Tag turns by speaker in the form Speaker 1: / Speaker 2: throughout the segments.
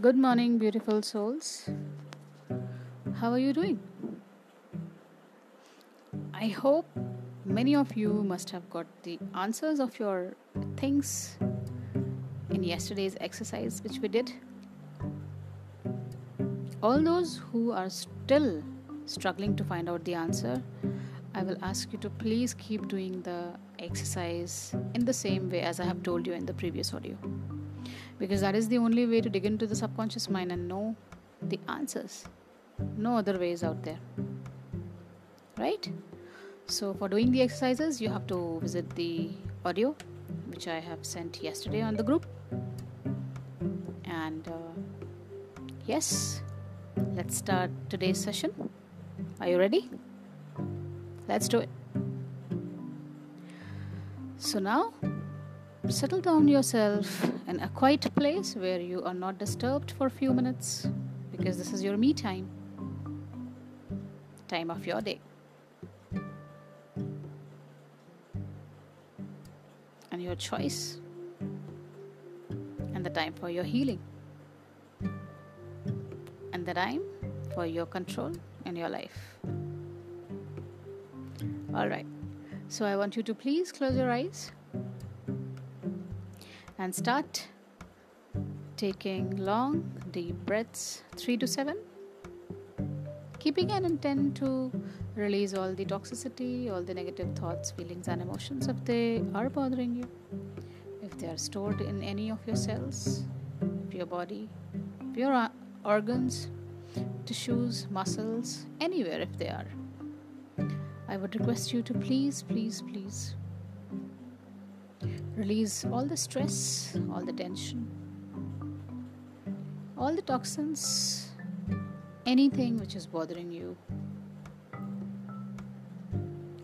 Speaker 1: Good morning, beautiful souls. How are you doing? I hope many of you must have got the answers of your things in yesterday's exercise, which we did. All those who are still struggling to find out the answer, I will ask you to please keep doing the exercise in the same way as I have told you in the previous audio. Because that is the only way to dig into the subconscious mind and know the answers. No other ways out there. Right? So, for doing the exercises, you have to visit the audio which I have sent yesterday on the group. And uh, yes, let's start today's session. Are you ready? Let's do it. So now, settle down yourself in a quiet place where you are not disturbed for a few minutes because this is your me time, time of your day. And your choice, and the time for your healing, and the time for your control in your life. All right. So I want you to please close your eyes and start taking long, deep breaths, three to seven. Keeping an intent to release all the toxicity, all the negative thoughts, feelings, and emotions if they are bothering you, if they are stored in any of your cells, your body, your uh, organs, tissues, muscles, anywhere if they are. I would request you to please, please, please release all the stress, all the tension, all the toxins, anything which is bothering you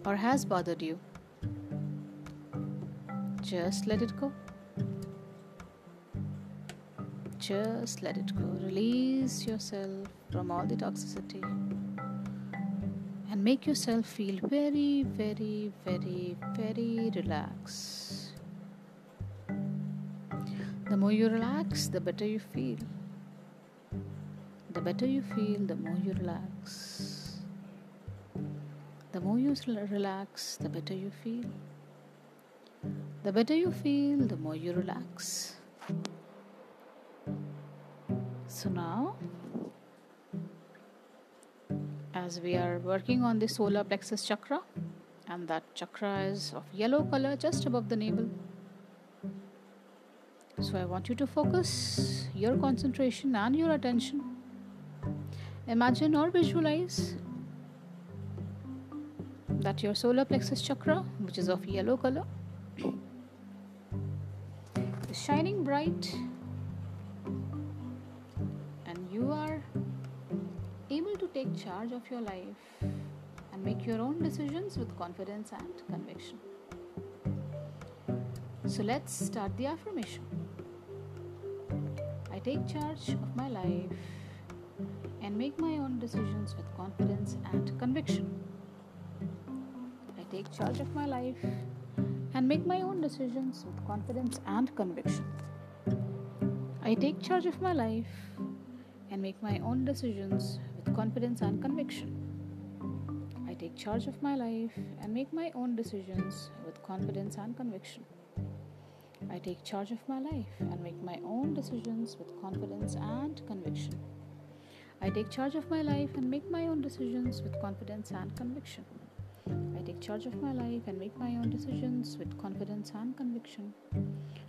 Speaker 1: or has bothered you. Just let it go. Just let it go. Release yourself from all the toxicity and make yourself feel very, very, very, very relaxed. The more you relax, the better you feel. The better you feel, the more you relax. The more you relax, the better you feel. The better you feel, the more you relax. So now, as we are working on the solar plexus chakra and that chakra is of yellow color just above the navel so i want you to focus your concentration and your attention imagine or visualize that your solar plexus chakra which is of yellow color is shining bright and you are able to take charge of your life and make your own decisions with confidence and conviction. So let's start the affirmation. I take charge of my life and make my own decisions with confidence and conviction. I take charge of my life and make my own decisions with confidence and conviction. I take charge of my life and make my own decisions with confidence and conviction. I take charge of my life and make my own decisions with confidence and conviction. I take charge of my life and make my own decisions with confidence and conviction. I take charge of my life and make my own decisions with confidence and conviction. I take charge of my life and make my own decisions with confidence and conviction.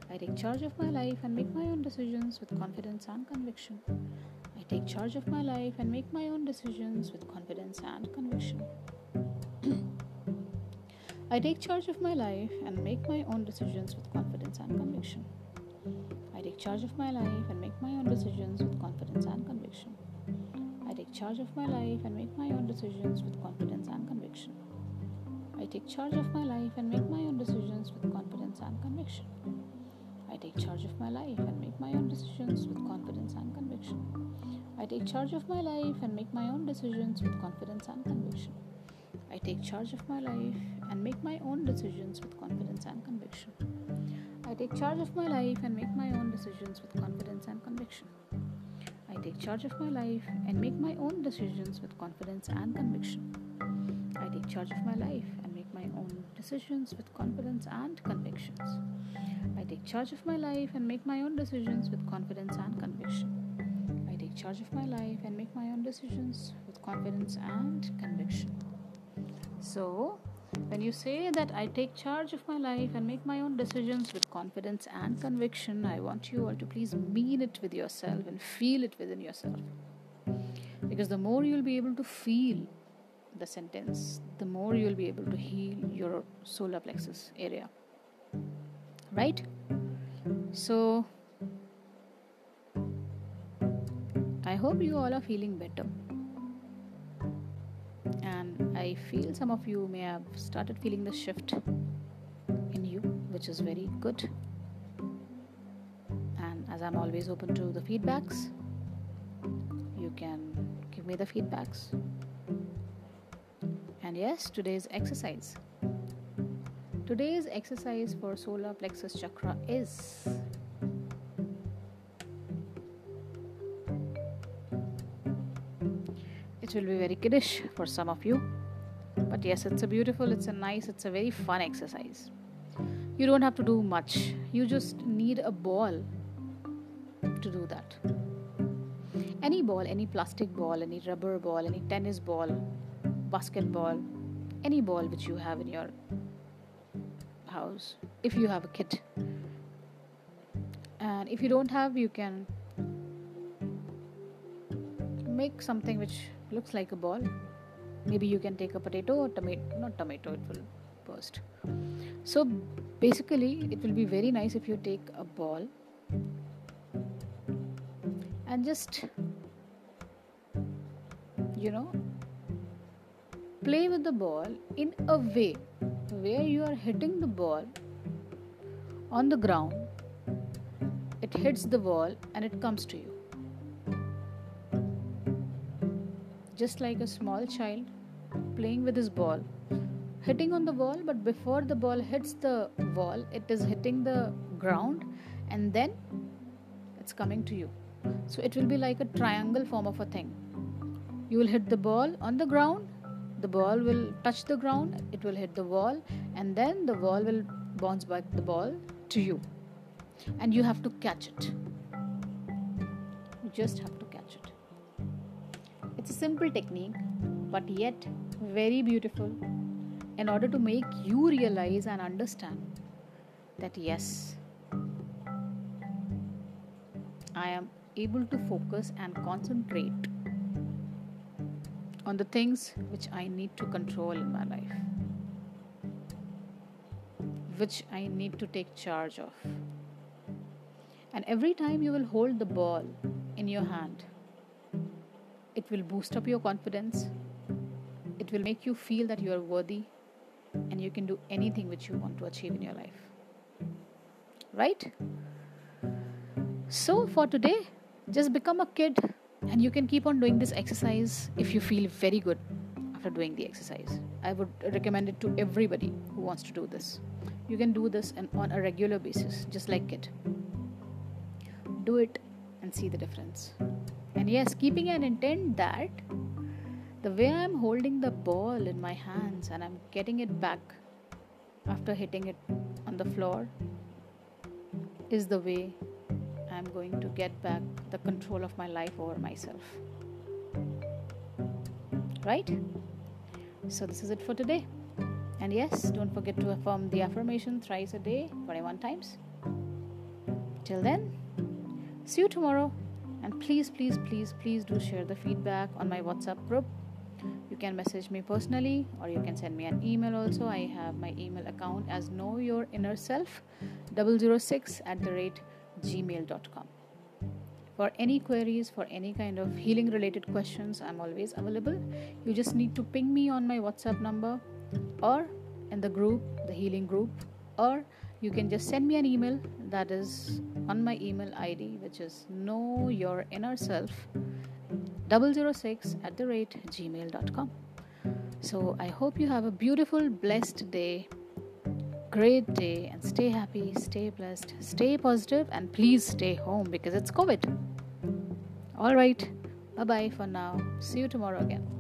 Speaker 1: I take charge of my life and make my own decisions with confidence and conviction I take charge of my life and make my own decisions with confidence and conviction. I take charge of my life and make my own decisions with confidence and conviction. I take charge of my life and make my own decisions with confidence and conviction. I take charge of my life and make my own decisions with confidence and conviction. I take charge of my life and make my own decisions with confidence and conviction. I take charge of my life and make my own decisions with confidence and conviction. I take charge of my life and make my own decisions with confidence and conviction. I take charge of my life and make my own decisions with confidence and conviction. I take charge of my life and make my own decisions with confidence and conviction. I take charge of my life and make my own decisions with confidence and conviction. I take charge of my life and make my own decisions with confidence and convictions. I take charge of my life and make my own decisions with confidence and conviction. I take charge of my life and make my own decisions with confidence and conviction. So, when you say that I take charge of my life and make my own decisions with confidence and conviction, I want you all to please mean it with yourself and feel it within yourself. Because the more you'll be able to feel the sentence, the more you'll be able to heal your solar plexus area. Right? So, I hope you all are feeling better. I feel some of you may have started feeling the shift in you, which is very good. And as I'm always open to the feedbacks, you can give me the feedbacks and yes, today's exercise. Today's exercise for solar plexus chakra is it will be very kiddish for some of you but yes it's a beautiful it's a nice it's a very fun exercise you don't have to do much you just need a ball to do that any ball any plastic ball any rubber ball any tennis ball basketball, any ball which you have in your house, if you have a kit. And if you don't have, you can make something which looks like a ball. Maybe you can take a potato or tomato, not tomato, it will burst. So basically, it will be very nice if you take a ball and just, you know, play with the ball in a way where you are hitting the ball on the ground, it hits the wall and it comes to you. Just like a small child playing with his ball, hitting on the wall, but before the ball hits the wall, it is hitting the ground and then it's coming to you. So it will be like a triangle form of a thing. You will hit the ball on the ground the ball will touch the ground, it will hit the wall, and then the wall will bounce back the ball to you. And you have to catch it. You just have to catch it. It's a simple technique, but yet very beautiful in order to make you realize and understand that yes, I am able to focus and concentrate on the things which I need to control in my life, which I need to take charge of. And every time you will hold the ball in your hand, it will boost up your confidence, it will make you feel that you are worthy and you can do anything which you want to achieve in your life. Right? So, for today, just become a kid and you can keep on doing this exercise if you feel very good after doing the exercise i would recommend it to everybody who wants to do this you can do this and on a regular basis just like it do it and see the difference and yes keeping an intent that the way i'm holding the ball in my hands and i'm getting it back after hitting it on the floor is the way I'm going to get back the control of my life over myself. Right? So, this is it for today. And yes, don't forget to affirm the affirmation thrice a day, 21 times. Till then, see you tomorrow. And please, please, please, please do share the feedback on my WhatsApp group. You can message me personally or you can send me an email also. I have my email account as know your inner self 006 at the rate gmail.com. For any queries, for any kind of healing related questions, I'm always available. You just need to ping me on my WhatsApp number or in the group, the healing group, or you can just send me an email that is on my email ID, which is know your inner self 006 at the rate gmail.com. So I hope you have a beautiful, blessed day great day and stay happy, stay blessed, stay positive, and please stay home because it's COVID. All right. Bye bye for now. See you tomorrow again.